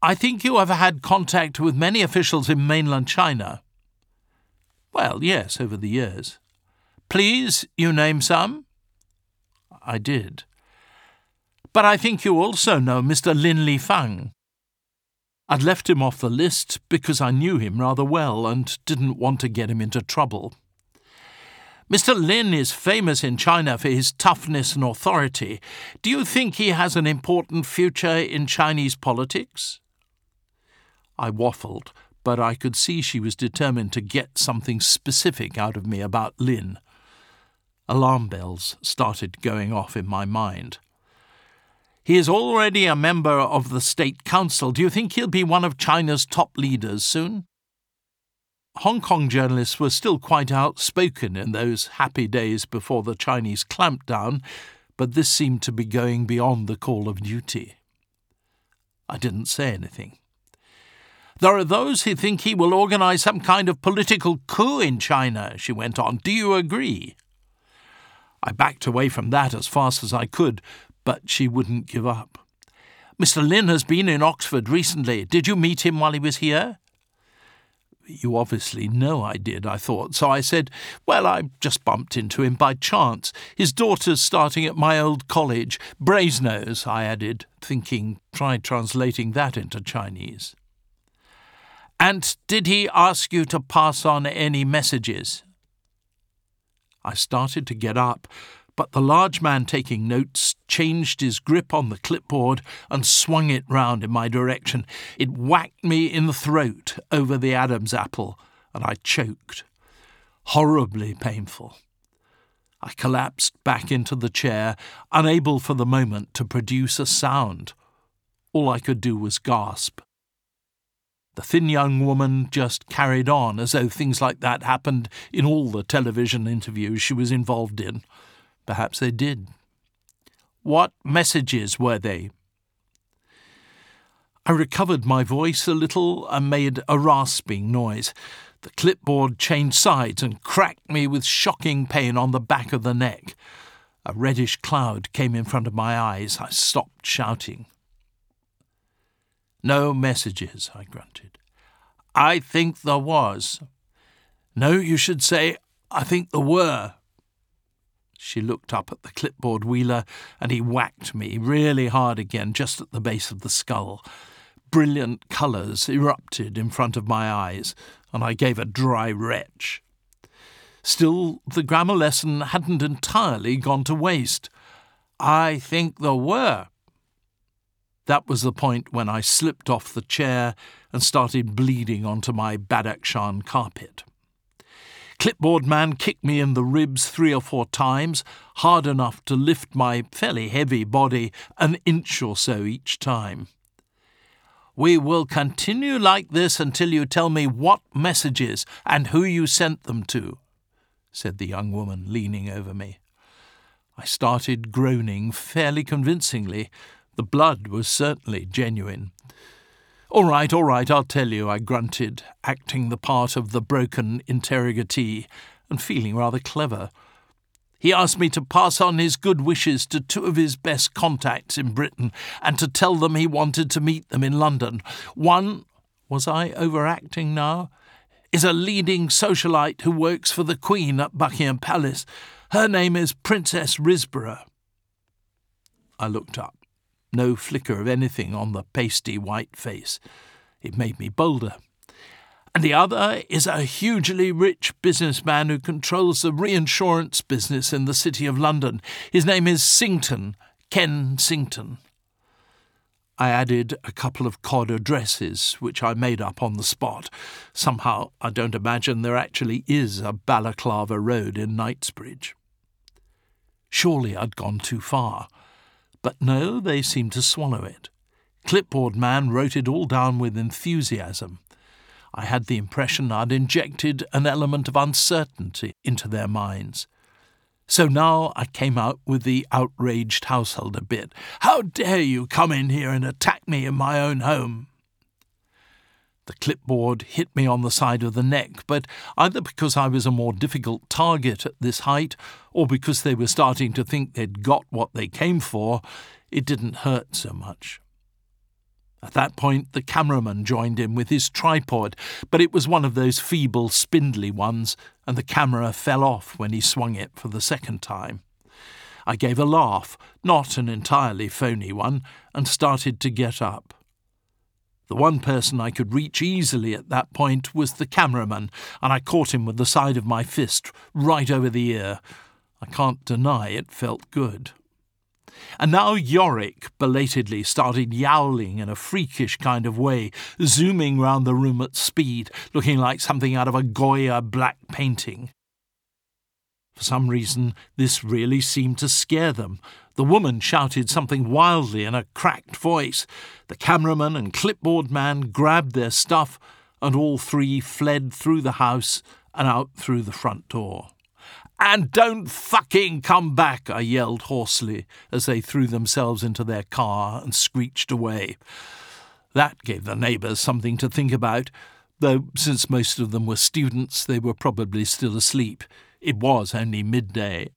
I think you have had contact with many officials in mainland China. Well, yes, over the years. Please, you name some? I did. But I think you also know Mr. Lin Li Fang. I'd left him off the list because I knew him rather well and didn't want to get him into trouble. Mr. Lin is famous in China for his toughness and authority. Do you think he has an important future in Chinese politics? I waffled, but I could see she was determined to get something specific out of me about Lin. Alarm bells started going off in my mind. He is already a member of the State Council. Do you think he'll be one of China's top leaders soon? Hong Kong journalists were still quite outspoken in those happy days before the Chinese clampdown, but this seemed to be going beyond the call of duty. I didn't say anything. There are those who think he will organize some kind of political coup in China, she went on. Do you agree? I backed away from that as fast as I could, but she wouldn't give up. Mr. Lin has been in Oxford recently. Did you meet him while he was here? You obviously know I did, I thought, so I said, Well, I just bumped into him by chance. His daughter's starting at my old college. Brasenose, I added, thinking, try translating that into Chinese. And did he ask you to pass on any messages? I started to get up, but the large man taking notes changed his grip on the clipboard and swung it round in my direction. It whacked me in the throat over the Adam's apple, and I choked. Horribly painful. I collapsed back into the chair, unable for the moment to produce a sound. All I could do was gasp. The thin young woman just carried on as though things like that happened in all the television interviews she was involved in. Perhaps they did. What messages were they? I recovered my voice a little and made a rasping noise. The clipboard changed sides and cracked me with shocking pain on the back of the neck. A reddish cloud came in front of my eyes. I stopped shouting. No messages, I grunted. I think there was. No, you should say, I think there were. She looked up at the clipboard wheeler, and he whacked me really hard again, just at the base of the skull. Brilliant colours erupted in front of my eyes, and I gave a dry retch. Still, the grammar lesson hadn't entirely gone to waste. I think there were. That was the point when I slipped off the chair and started bleeding onto my Badakhshan carpet. Clipboard man kicked me in the ribs three or four times, hard enough to lift my fairly heavy body an inch or so each time. We will continue like this until you tell me what messages and who you sent them to, said the young woman, leaning over me. I started groaning fairly convincingly. The blood was certainly genuine. All right, all right, I'll tell you, I grunted, acting the part of the broken interrogatee and feeling rather clever. He asked me to pass on his good wishes to two of his best contacts in Britain and to tell them he wanted to meet them in London. One, was I overacting now? Is a leading socialite who works for the Queen at Buckingham Palace. Her name is Princess Risborough. I looked up no flicker of anything on the pasty white face. It made me bolder. And the other is a hugely rich businessman who controls the reinsurance business in the City of London. His name is Sington, Ken Sington. I added a couple of cod addresses, which I made up on the spot. Somehow, I don't imagine there actually is a Balaclava Road in Knightsbridge. Surely I'd gone too far. But no, they seemed to swallow it. Clipboard man wrote it all down with enthusiasm. I had the impression I'd injected an element of uncertainty into their minds. So now I came out with the outraged householder bit. How dare you come in here and attack me in my own home? The clipboard hit me on the side of the neck, but either because I was a more difficult target at this height, or because they were starting to think they'd got what they came for, it didn't hurt so much. At that point, the cameraman joined in with his tripod, but it was one of those feeble, spindly ones, and the camera fell off when he swung it for the second time. I gave a laugh, not an entirely phony one, and started to get up. The one person I could reach easily at that point was the cameraman, and I caught him with the side of my fist right over the ear. I can't deny it felt good. And now Yorick belatedly started yowling in a freakish kind of way, zooming round the room at speed, looking like something out of a Goya black painting. For some reason, this really seemed to scare them. The woman shouted something wildly in a cracked voice. The cameraman and clipboard man grabbed their stuff, and all three fled through the house and out through the front door. And don't fucking come back, I yelled hoarsely as they threw themselves into their car and screeched away. That gave the neighbours something to think about, though since most of them were students, they were probably still asleep. It was only midday.